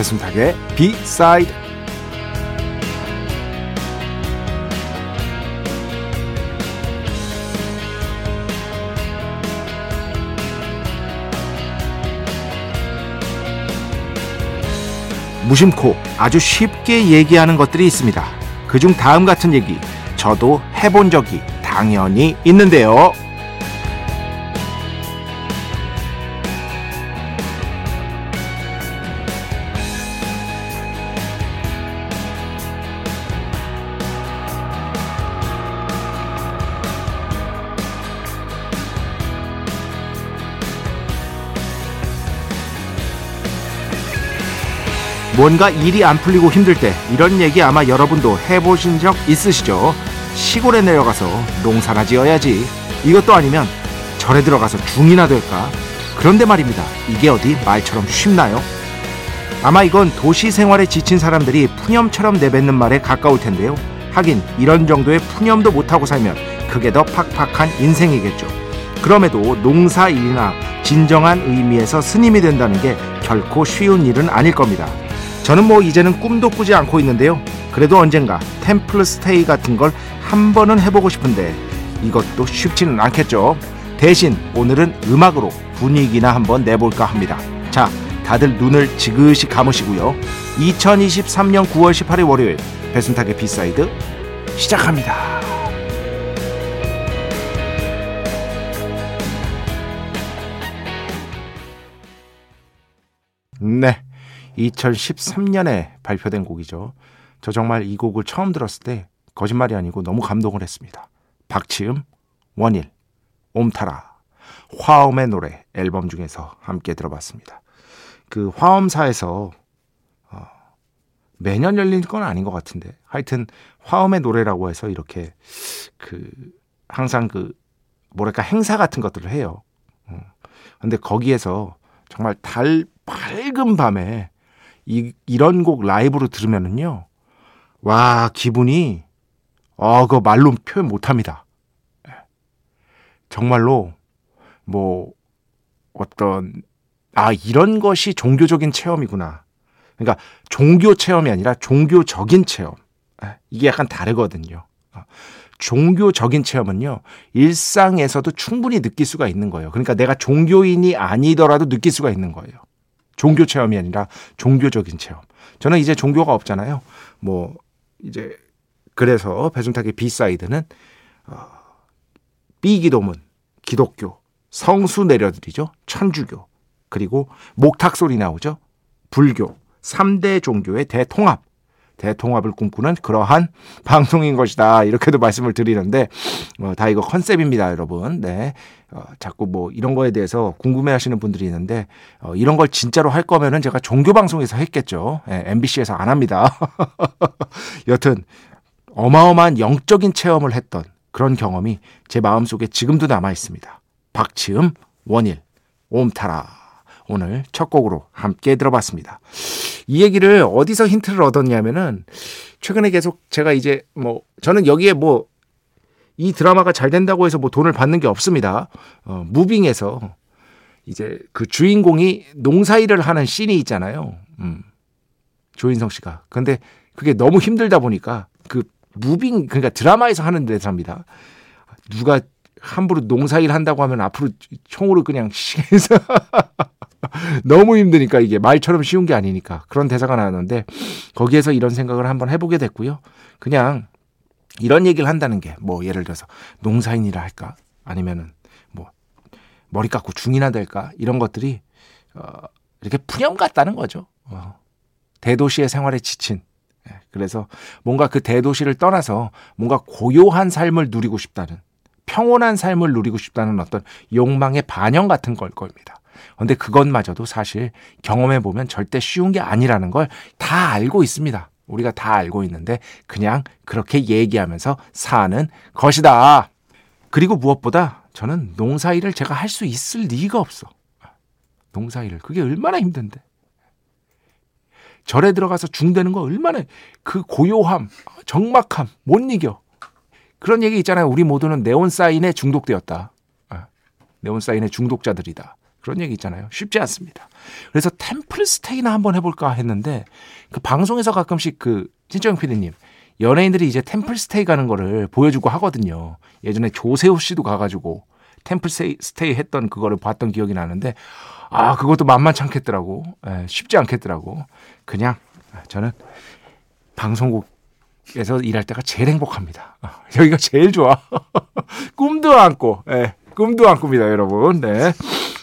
배순탁의 비사이드 무심코 아주 쉽게 얘기하는 것들이 있습니다. 그중 다음 같은 얘기 저도 해본 적이 당연히 있는데요. 뭔가 일이 안 풀리고 힘들 때 이런 얘기 아마 여러분도 해보신 적 있으시죠? 시골에 내려가서 농사나 지어야지. 이것도 아니면 절에 들어가서 중이나 될까? 그런데 말입니다. 이게 어디 말처럼 쉽나요? 아마 이건 도시 생활에 지친 사람들이 푸념처럼 내뱉는 말에 가까울 텐데요. 하긴 이런 정도의 푸념도 못하고 살면 그게 더 팍팍한 인생이겠죠. 그럼에도 농사 일이나 진정한 의미에서 스님이 된다는 게 결코 쉬운 일은 아닐 겁니다. 저는 뭐 이제는 꿈도 꾸지 않고 있는데요. 그래도 언젠가 템플 스테이 같은 걸 한 번은 해보고 싶은데 이것도 쉽지는 않겠죠. 대신 오늘은 음악으로 분위기나 한번 내볼까 합니다. 자, 다들 눈을 지그시 감으시고요. 2023년 9월 18일 월요일 배순탁의 B side 시작합니다. 네. 2013년에 발표된 곡이죠. 저 정말 이 곡을 처음 들었을 때 거짓말이 아니고 너무 감동을 했습니다. 박치음, 원일, 옴타라, 화엄의 노래 앨범 중에서 함께 들어봤습니다. 그 화엄사에서 어, 매년 열린 건 아닌 것 같은데 하여튼 화엄의 노래라고 해서 이렇게 그 항상 그 뭐랄까 행사 같은 것들을 해요. 어. 근데 거기에서 정말 달 밝은 밤에 이, 이런 곡 라이브로 들으면은요, 와, 기분이, 어, 그 말로 표현 못 합니다. 예. 정말로, 뭐, 어떤, 아, 이런 것이 종교적인 체험이구나. 그러니까 종교 체험이 아니라 종교적인 체험. 예. 이게 약간 다르거든요. 어. 종교적인 체험은요, 일상에서도 충분히 느낄 수가 있는 거예요. 그러니까 내가 종교인이 아니더라도 느낄 수가 있는 거예요. 종교 체험이 아니라 종교적인 체험. 저는 이제 종교가 없잖아요. 뭐 이제 그래서 배순탁의 B side는 어, B기도문, 기독교, 성수 내려드리죠. 천주교, 그리고 목탁 소리 나오죠. 불교, 3대 종교의 대통합. 대통합을 꿈꾸는 그러한 방송인 것이다. 이렇게도 말씀을 드리는데, 어, 다 이거 컨셉입니다, 여러분. 네. 어, 자꾸 뭐 이런 거에 대해서 궁금해 하시는 분들이 있는데, 어, 이런 걸 진짜로 할 거면은 제가 종교 방송에서 했겠죠. 예, MBC에서 안 합니다. 여튼, 어마어마한 영적인 체험을 했던 그런 경험이 제 마음속에 지금도 남아 있습니다. 박치음, 원일, 옴타라. 오늘 첫 곡으로 함께 들어봤습니다. 이 얘기를 어디서 힌트를 얻었냐면은 최근에 계속 제가 이제 뭐 저는 여기에 뭐 이 드라마가 잘 된다고 해서 뭐 돈을 받는 게 없습니다. 어, 무빙에서 이제 그 주인공이 농사일을 하는 씬이 있잖아요. 음. 조인성 씨가. 근데 그게 너무 힘들다 보니까 그 무빙 그러니까 드라마에서 하는 데서입니다. 누가 함부로 농사일 한다고 하면 앞으로 총으로 그냥 시해서 너무 힘드니까 이게 말처럼 쉬운 게 아니니까 그런 대사가 나왔는데 거기에서 이런 생각을 한번 해보게 됐고요. 그냥 이런 얘기를 한다는 게 뭐 예를 들어서 농사인이라 할까 아니면은 뭐 머리 깎고 중이나 될까 이런 것들이 어 이렇게 푸념 같다는 거죠. 어. 대도시의 생활에 지친 예, 그래서 뭔가 그 대도시를 떠나서 뭔가 고요한 삶을 누리고 싶다는 평온한 삶을 누리고 싶다는 어떤 욕망의 반영 같은 걸 겁니다. 근데 그것마저도 사실 경험해 보면 절대 쉬운 게 아니라는 걸 다 알고 있습니다. 우리가 다 알고 있는데 그냥 그렇게 얘기하면서 사는 것이다. 그리고 무엇보다 저는 농사일을 제가 할 수 있을 리가 없어. 농사일을. 그게 얼마나 힘든데. 절에 들어가서 중대는 거 얼마나 그 고요함, 적막함 못 이겨. 그런 얘기 있잖아요. 우리 모두는 네온 사인에 중독되었다. 아, 네온 사인의 중독자들이다. 그런 얘기 있잖아요. 쉽지 않습니다. 그래서 템플 스테이나 한번 해볼까 했는데 그 방송에서 가끔씩 그 진정 PD님 연예인들이 이제 템플 스테이 가는 거를 보여주고 하거든요. 예전에 조세호 씨도 가가지고 템플 스테이 했던 그거를 봤던 기억이 나는데 아 그것도 만만찮겠더라고. 에, 예, 쉽지 않겠더라고. 그냥 저는 방송국에서 일할 때가 제일 행복합니다. 아, 여기가 제일 좋아. 꿈도 안고, 예, 꿈도 안 꿉니다, 여러분. 네.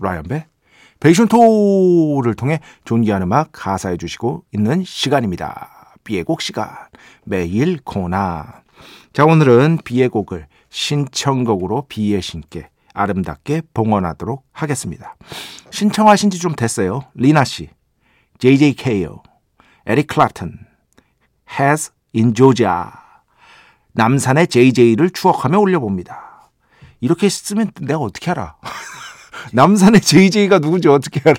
라이언배, 베이션 토를 통해 존귀한 음악 하사해 주시고 있는 시간입니다. B의 곡 시간. 매일 코나. 자, 오늘은 비의 곡을 신청곡으로 비의 신께 아름답게 봉헌하도록 하겠습니다. 신청하신 지 좀 됐어요. 리나 씨, JJK요, 에릭 클라튼, Has in Georgia. 남산의 JJ를 추억하며 올려봅니다. 이렇게 쓰면 내가 어떻게 알아? 남산의 JJ가 누군지 어떻게 알아?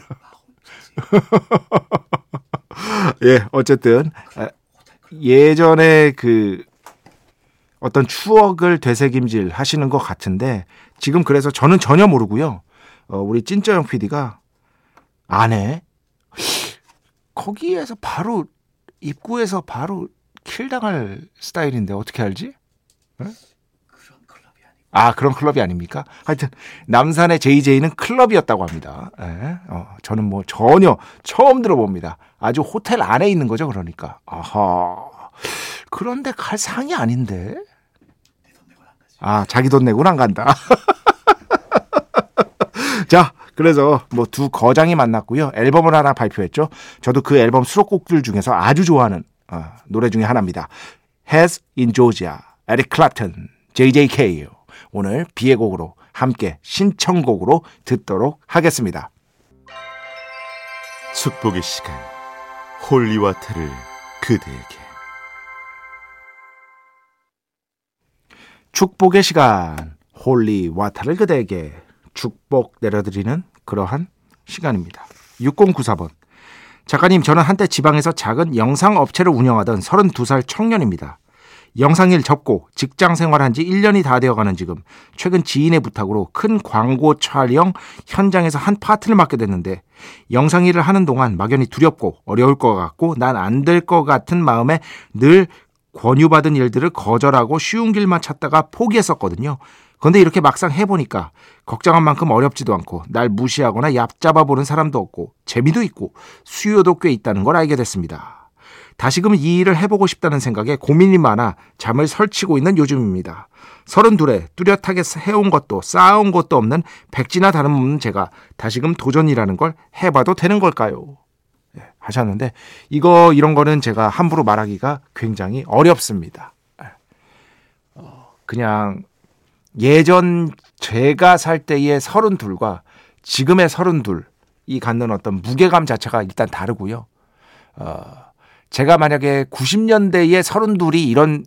예, 어쨌든 아, 예전에 그 어떤 추억을 되새김질 하시는 것 같은데 지금 그래서 저는 전혀 모르고요. 어, 우리 찐쩌영 PD가 안에 거기에서 바로 입구에서 바로 킬당할 스타일인데 어떻게 알지? 네? 아, 그런 클럽이 아닙니까? 하여튼, 남산의 JJ는 클럽이었다고 합니다. 예, 어, 저는 뭐 전혀 처음 들어봅니다. 아주 호텔 안에 있는 거죠, 그러니까. 아하. 그런데 갈 상이 아닌데? 아, 자기 돈 내고는 안 간다. 자, 그래서 뭐 두 거장이 만났고요. 앨범을 하나 발표했죠. 저도 그 앨범 수록곡들 중에서 아주 좋아하는 어, 노래 중에 하나입니다. Has in Georgia, 에릭 클랩튼, JJK요. 오늘 B의 곡으로 함께 신청곡으로 듣도록 하겠습니다. 축복의 시간 holy water를 그대에게 축복의 시간 holy water를 그대에게 축복 내려드리는 그러한 시간입니다. 6094번 작가님 저는 한때 지방에서 작은 영상 업체를 운영하던 32살 청년입니다. 영상일 접고 직장 생활한 지 1년이 다 되어가는 지금 최근 지인의 부탁으로 큰 광고 촬영 현장에서 한 파트를 맡게 됐는데 영상일을 하는 동안 막연히 두렵고 어려울 것 같고 난 안 될 것 같은 마음에 늘 권유받은 일들을 거절하고 쉬운 길만 찾다가 포기했었거든요. 그런데 이렇게 막상 해보니까 걱정한 만큼 어렵지도 않고 날 무시하거나 얕잡아 보는 사람도 없고 재미도 있고 수요도 꽤 있다는 걸 알게 됐습니다. 다시금 이 일을 해보고 싶다는 생각에 고민이 많아 잠을 설치고 있는 요즘입니다. 서른둘에 뚜렷하게 해온 것도 쌓아온 것도 없는 백지나 다름없는 제가 다시금 도전이라는 걸 해봐도 되는 걸까요? 네, 하셨는데 이거 이런 거는 제가 함부로 말하기가 굉장히 어렵습니다. 예. 어, 그냥 예전 제가 살 때의 서른둘과 지금의 서른둘이 갖는 어떤 무게감 자체가 일단 다르고요. 어, 제가 만약에 90년대에 서른둘이 이런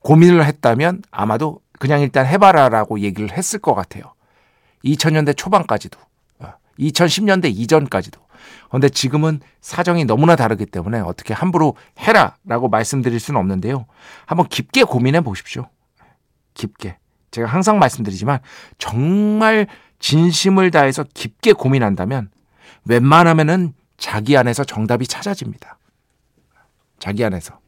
고민을 했다면 아마도 그냥 일단 해봐라라고 얘기를 했을 것 같아요. 2000년대 초반까지도, 2010년대 어, 이전까지도. 그런데 지금은 사정이 너무나 다르기 때문에 어떻게 함부로 해라라고 말씀드릴 수는 없는데요. 한번 깊게 고민해 보십시오. 깊게. 제가 항상 말씀드리지만 정말 진심을 다해서 깊게 고민한다면 웬만하면은 자기 안에서 정답이 찾아집니다. 자기 안에서.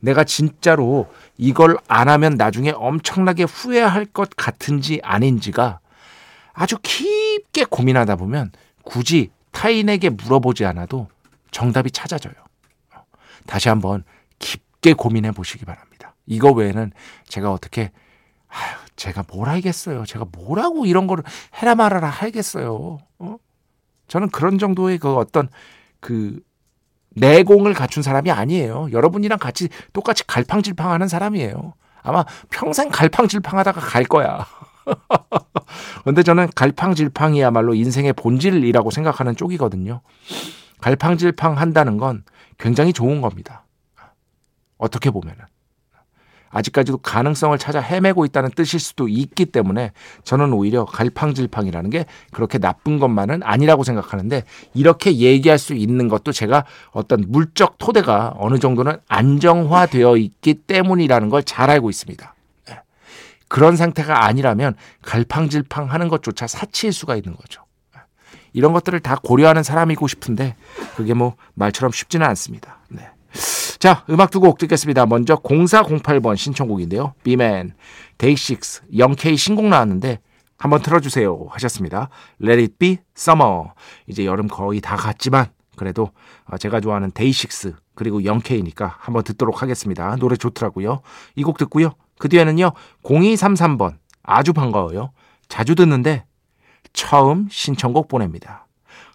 내가 진짜로 이걸 안 하면 나중에 엄청나게 후회할 것 같은지 아닌지가 아주 깊게 고민하다 보면 굳이 타인에게 물어보지 않아도 정답이 찾아져요. 다시 한번 깊게 고민해 보시기 바랍니다. 이거 외에는 제가 어떻게 아휴, 제가 뭘 알겠어요. 제가 뭐라고 이런 거를 해라 말아라 하겠어요. 어? 저는 그런 정도의 그 어떤 그 내공을 갖춘 사람이 아니에요. 여러분이랑 같이 똑같이 갈팡질팡하는 사람이에요. 아마 평생 갈팡질팡하다가 갈 거야. 근데 저는 갈팡질팡이야말로 인생의 본질이라고 생각하는 쪽이거든요. 갈팡질팡 한다는 건 굉장히 좋은 겁니다. 어떻게 보면은. 아직까지도 가능성을 찾아 헤매고 있다는 뜻일 수도 있기 때문에 저는 오히려 갈팡질팡이라는 게 그렇게 나쁜 것만은 아니라고 생각하는데 이렇게 얘기할 수 있는 것도 제가 어떤 물적 토대가 어느 정도는 안정화되어 있기 때문이라는 걸 잘 알고 있습니다. 예. 그런 상태가 아니라면 갈팡질팡 하는 것조차 사치일 수가 있는 거죠. 예. 이런 것들을 다 고려하는 사람이고 싶은데 그게 뭐 말처럼 쉽지는 않습니다. 네. 자, 음악 두 곡 듣겠습니다. 먼저 0408번 신청곡인데요. 비맨, 데이식스, 0K 신곡 나왔는데 한번 틀어주세요 하셨습니다. Let it be summer. 이제 여름 거의 다 갔지만 그래도 어, 제가 좋아하는 데이식스 그리고 0K니까 한번 듣도록 하겠습니다. 노래 좋더라고요. 이 곡 듣고요. 그 뒤에는요. 0233번 아주 반가워요. 자주 듣는데 처음 신청곡 보냅니다.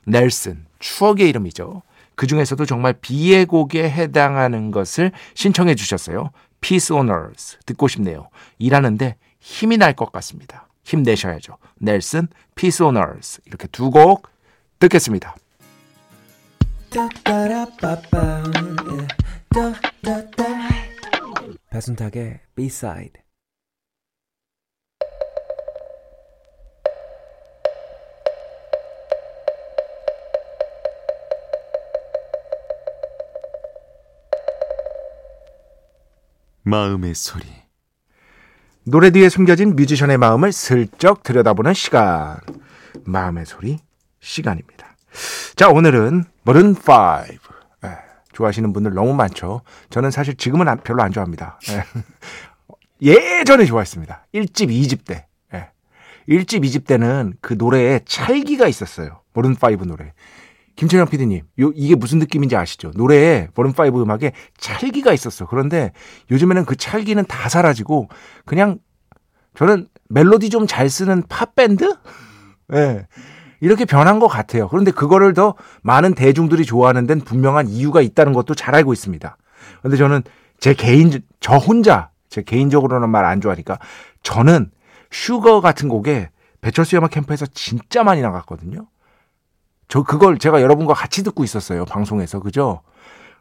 넬슨 추억의 이름이죠. 그 중에서도 정말 비의 곡에 해당하는 것을 신청해 주셨어요. Peace Owners 듣고 싶네요. 일하는데 힘이 날 것 같습니다. 힘내셔야죠. 넬슨, Peace Owners 이렇게 두 곡 듣겠습니다. 배순탁의 B-side 마음의 소리. 노래 뒤에 숨겨진 뮤지션의 마음을 슬쩍 들여다보는 시간. 마음의 소리 시간입니다. 자, 오늘은 머른 5. 예, 좋아하시는 분들 너무 많죠. 저는 사실 지금은 별로 안 좋아합니다. 예. 전에 좋아했습니다. 1집, 2집 때. 예. 1집, 2집 때는 그 노래에 찰기가 있었어요. 머른 5 노래. 김철영 PD님, 요, 이게 무슨 느낌인지 아시죠? 노래에 버른5 음악에 찰기가 있었어. 그런데 요즘에는 그 찰기는 다 사라지고 그냥 저는 멜로디 좀 잘 쓰는 팝밴드? 예. 네. 이렇게 변한 것 같아요. 그런데 그거를 더 많은 대중들이 좋아하는 데는 분명한 이유가 있다는 것도 잘 알고 있습니다. 그런데 저는 제 개인, 저 혼자, 제 개인적으로는 말 안 좋아하니까 저는 슈거 같은 곡에 배철수 음악 캠프에서 진짜 많이 나갔거든요. 저 그걸 제가 여러분과 같이 듣고 있었어요. 방송에서. 그죠?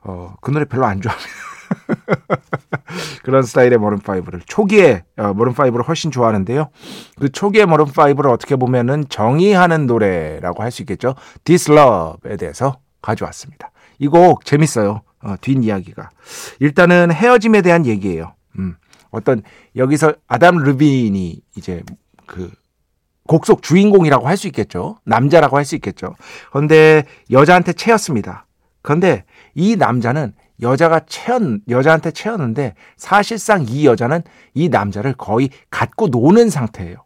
어, 그 노래 별로 안 좋아합니다. 그런 스타일의 머른5를 초기에 어, 머른5를 훨씬 좋아하는데요. 그 초기의 머른5를 어떻게 보면은 정의하는 노래라고 할 수 있겠죠. This Love에 대해서 가져왔습니다. 이 곡 재밌어요. 어, 뒷이야기가. 일단은 헤어짐에 대한 얘기예요. 음, 어떤 여기서 아담 르빈이 이제 그 곡속 주인공이라고 할 수 있겠죠. 남자라고 할 수 있겠죠. 그런데 여자한테 채였습니다. 그런데 이 남자는 여자가 채였, 여자한테 채였는데 사실상 이 여자는 이 남자를 거의 갖고 노는 상태예요.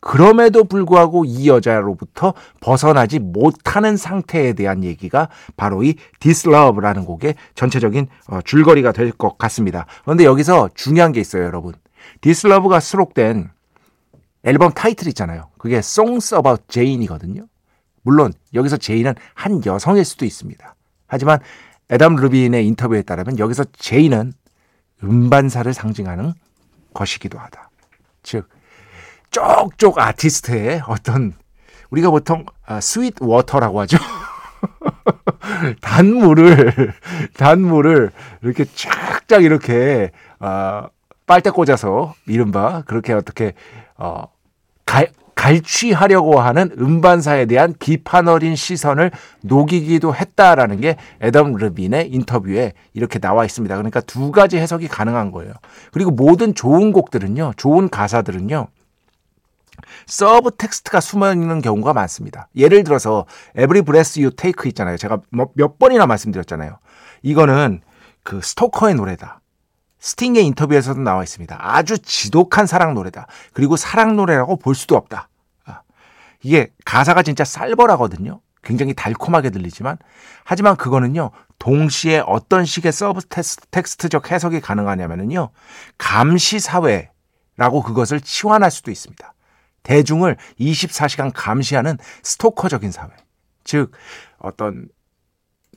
그럼에도 불구하고 이 여자로부터 벗어나지 못하는 상태에 대한 얘기가 바로 이 Love라는 곡의 전체적인 어, 줄거리가 될 것 같습니다. 그런데 여기서 중요한 게 있어요, 여러분. Love가 수록된 앨범 타이틀 있잖아요. 그게 Songs About Jane이거든요. 물론 여기서 제인은 한 여성일 수도 있습니다. 하지만 애덤 르빈의 인터뷰에 따르면 여기서 제인은 음반사를 상징하는 것이기도 하다. 즉 쪽쪽 아티스트의 어떤 우리가 보통 아, sweet water라고 하죠. 단물을 단물을 이렇게 쫙쫙 이렇게 어, 빨대 꽂아서 이른바 그렇게 어떻게 어, 가, 갈취하려고 하는 음반사에 대한 비판 어린 시선을 녹이기도 했다라는 게 애덤 르빈의 인터뷰에 이렇게 나와 있습니다. 그러니까 두 가지 해석이 가능한 거예요. 그리고 모든 좋은 곡들은요, 좋은 가사들은요, subtext가 숨어 있는 경우가 많습니다. 예를 들어서 Every Breath You Take 있잖아요. 제가 뭐몇 번이나 말씀드렸잖아요. 이거는 그 스토커의 노래다. 스팅의 인터뷰에서도 나와 있습니다. 아주 지독한 사랑 노래다. 그리고 사랑 노래라고 볼 수도 없다. 아, 이게 가사가 진짜 살벌하거든요. 굉장히 달콤하게 들리지만 하지만 그거는요. 동시에 어떤 식의 subtext적 해석이 가능하냐면요. 감시 사회라고 그것을 치환할 수도 있습니다. 대중을 24시간 감시하는 스토커적인 사회. 즉 어떤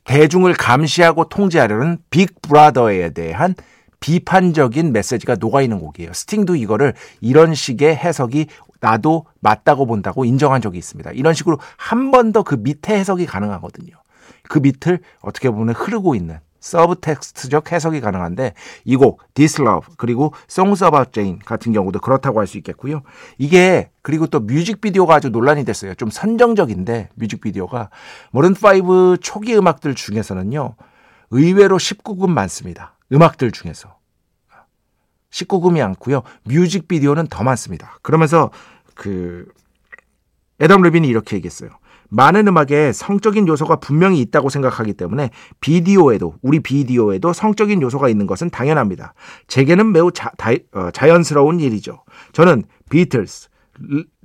대중을 감시하고 통제하려는 빅 브라더에 대한 비판적인 메시지가 녹아있는 곡이에요. 스팅도 이거를 이런 식의 해석이 나도 맞다고 본다고 인정한 적이 있습니다. 이런 식으로 한 번 더 그 밑에 해석이 가능하거든요. 그 밑을 어떻게 보면 흐르고 있는 subtext적 해석이 가능한데 이 곡 This Love 그리고 Songs About Jane 같은 경우도 그렇다고 할 수 있겠고요. 이게 그리고 또 뮤직비디오가 아주 논란이 됐어요. 좀 선정적인데 뮤직비디오가 모른5 초기 음악들 중에서는요. 의외로 19금 많습니다. 음악들 중에서. 19금이 많고요. 뮤직비디오는 더 많습니다. 그러면서 그 에덤 레빈이 이렇게 얘기했어요. 많은 음악에 성적인 요소가 분명히 있다고 생각하기 때문에 비디오에도 우리 비디오에도 성적인 요소가 있는 것은 당연합니다. 제게는 매우 자, 다, 어, 자연스러운 일이죠. 저는 비틀스,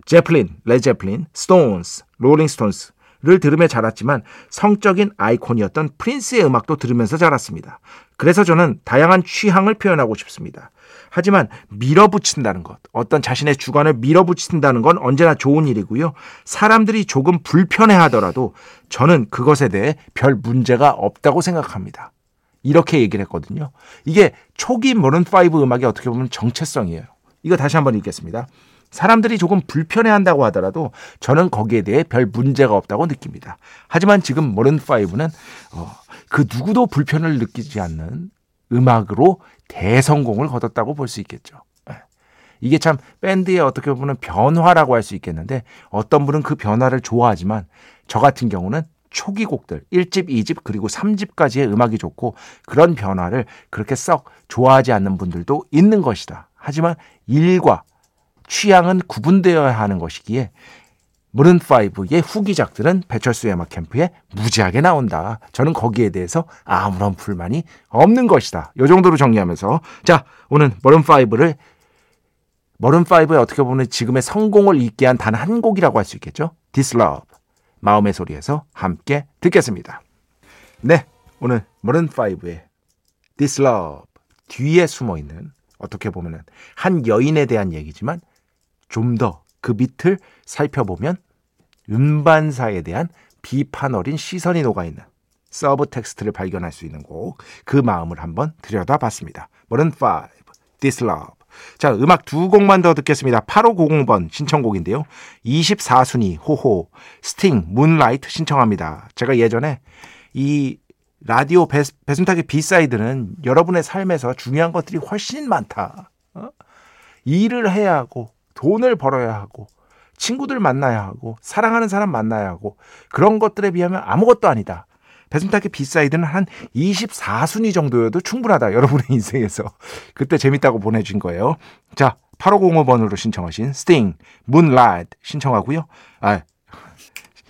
제플린, 레드 제플린, 스톤스, 롤링스톤스 를 들으며 자랐지만 성적인 아이콘이었던 프린스의 음악도 들으면서 자랐습니다. 그래서 저는 다양한 취향을 표현하고 싶습니다. 하지만 밀어붙인다는 것, 어떤 자신의 주관을 밀어붙인다는 건 언제나 좋은 일이고요. 사람들이 조금 불편해 하더라도 저는 그것에 대해 별 문제가 없다고 생각합니다. 이렇게 얘기를 했거든요. 이게 초기 모런5 음악이 어떻게 보면 정체성이에요. 이거 다시 한번 읽겠습니다. 사람들이 조금 불편해 한다고 하더라도 저는 거기에 대해 별 문제가 없다고 느낍니다. 하지만 지금 모런5는 어, 그 누구도 불편을 느끼지 않는 음악으로 대성공을 거뒀다고 볼 수 있겠죠. 예. 이게 참 밴드의 어떻게 보면 변화라고 할 수 있겠는데 어떤 분은 그 변화를 좋아하지만 저 같은 경우는 초기 곡들 1집, 2집 그리고 3집까지의 음악이 좋고 그런 변화를 그렇게 썩 좋아하지 않는 분들도 있는 것이다. 하지만 일과 취향은 구분되어야 하는 것이기에 무른5의 후기작들은 배철수의 음악 캠프에 무지하게 나온다. 저는 거기에 대해서 아무런 불만이 없는 것이다. 이 정도로 정리하면서 자 오늘 머른5를 머른5의 어떻게 보면 지금의 성공을 있게 한 단 한 곡이라고 할 수 있겠죠. This Love 마음의 소리에서 함께 듣겠습니다. 네 오늘 Maroon 5의 This Love 뒤에 숨어 있는 어떻게 보면은 한 여인에 대한 얘기지만 좀 더 그 밑을 살펴보면 음반사에 대한 비판 어린 시선이 녹아있는 subtext를 발견할 수 있는 곡, 그 마음을 한번 들여다봤습니다. Maroon 5, This Love. 자, 음악 두 곡만 더 듣겠습니다. 8590번 신청곡인데요. 24순위, 호호, 스팅, Moonlight 신청합니다. 제가 예전에 이 라디오 배, 배순탁의 B side는 여러분의 삶에서 중요한 것들이 훨씬 많다. 어? 일을 해야 하고, 돈을 벌어야 하고 친구들 만나야 하고 사랑하는 사람 만나야 하고 그런 것들에 비하면 아무것도 아니다. 배순탁의 B side는 한 24순위 정도여도 충분하다. 여러분의 인생에서. 그때 재밌다고 보내준 거예요. 자, 8505번으로 신청하신 스팅, Moonlight 신청하고요. 아,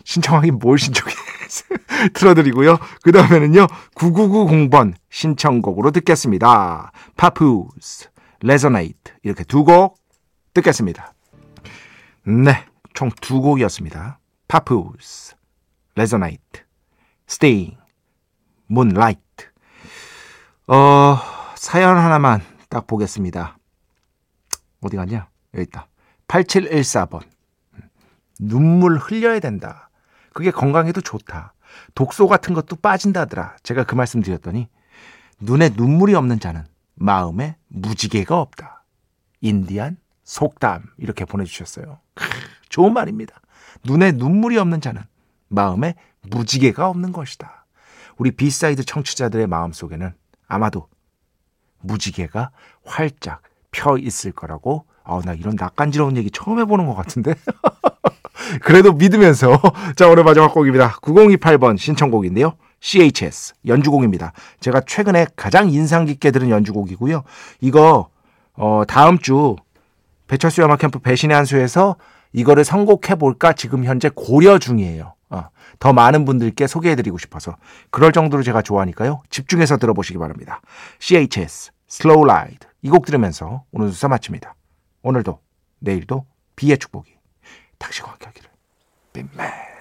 신청하긴 뭘 신청해. 틀어드리고요. 그 다음에는요, 9990번 신청곡으로 듣겠습니다. 파푸스, Resonate. 이렇게 두 곡 듣겠습니다. 네, 총 두 곡이었습니다. 파푸스, Resonate, 스팅, Moonlight. 어, 사연 하나만 딱 보겠습니다. 어디 갔냐? 여기 있다. 8714번. 눈물 흘려야 된다. 그게 건강에도 좋다. 독소 같은 것도 빠진다더라. 제가 그 말씀 드렸더니 눈에 눈물이 없는 자는 마음에 무지개가 없다. 인디안 속담 이렇게 보내주셨어요. 좋은 말입니다. 눈에 눈물이 없는 자는 마음에 무지개가 없는 것이다. 우리 B side 청취자들의 마음 속에는 아마도 무지개가 활짝 펴 있을 거라고. 아, 나 이런 낯간지러운 얘기 처음 해보는 것 같은데. 그래도 믿으면서. 자, 오늘 마지막 곡입니다. 9028번 신청곡인데요. CHS 연주곡입니다. 제가 최근에 가장 인상 깊게 들은 연주곡이고요. 이거 어, 다음 주 배철수 음악 캠프 배신의 한 수에서 이거를 선곡해 볼까 지금 현재 고려 중이에요. 어, 더 많은 분들께 소개해드리고 싶어서 그럴 정도로 제가 좋아하니까요. 집중해서 들어보시기 바랍니다. CHS Slow Ride 이 곡 들으면서 오늘 수사 마칩니다. 오늘도 내일도 비의 축복이 당신과 함께 하기를. 빈맨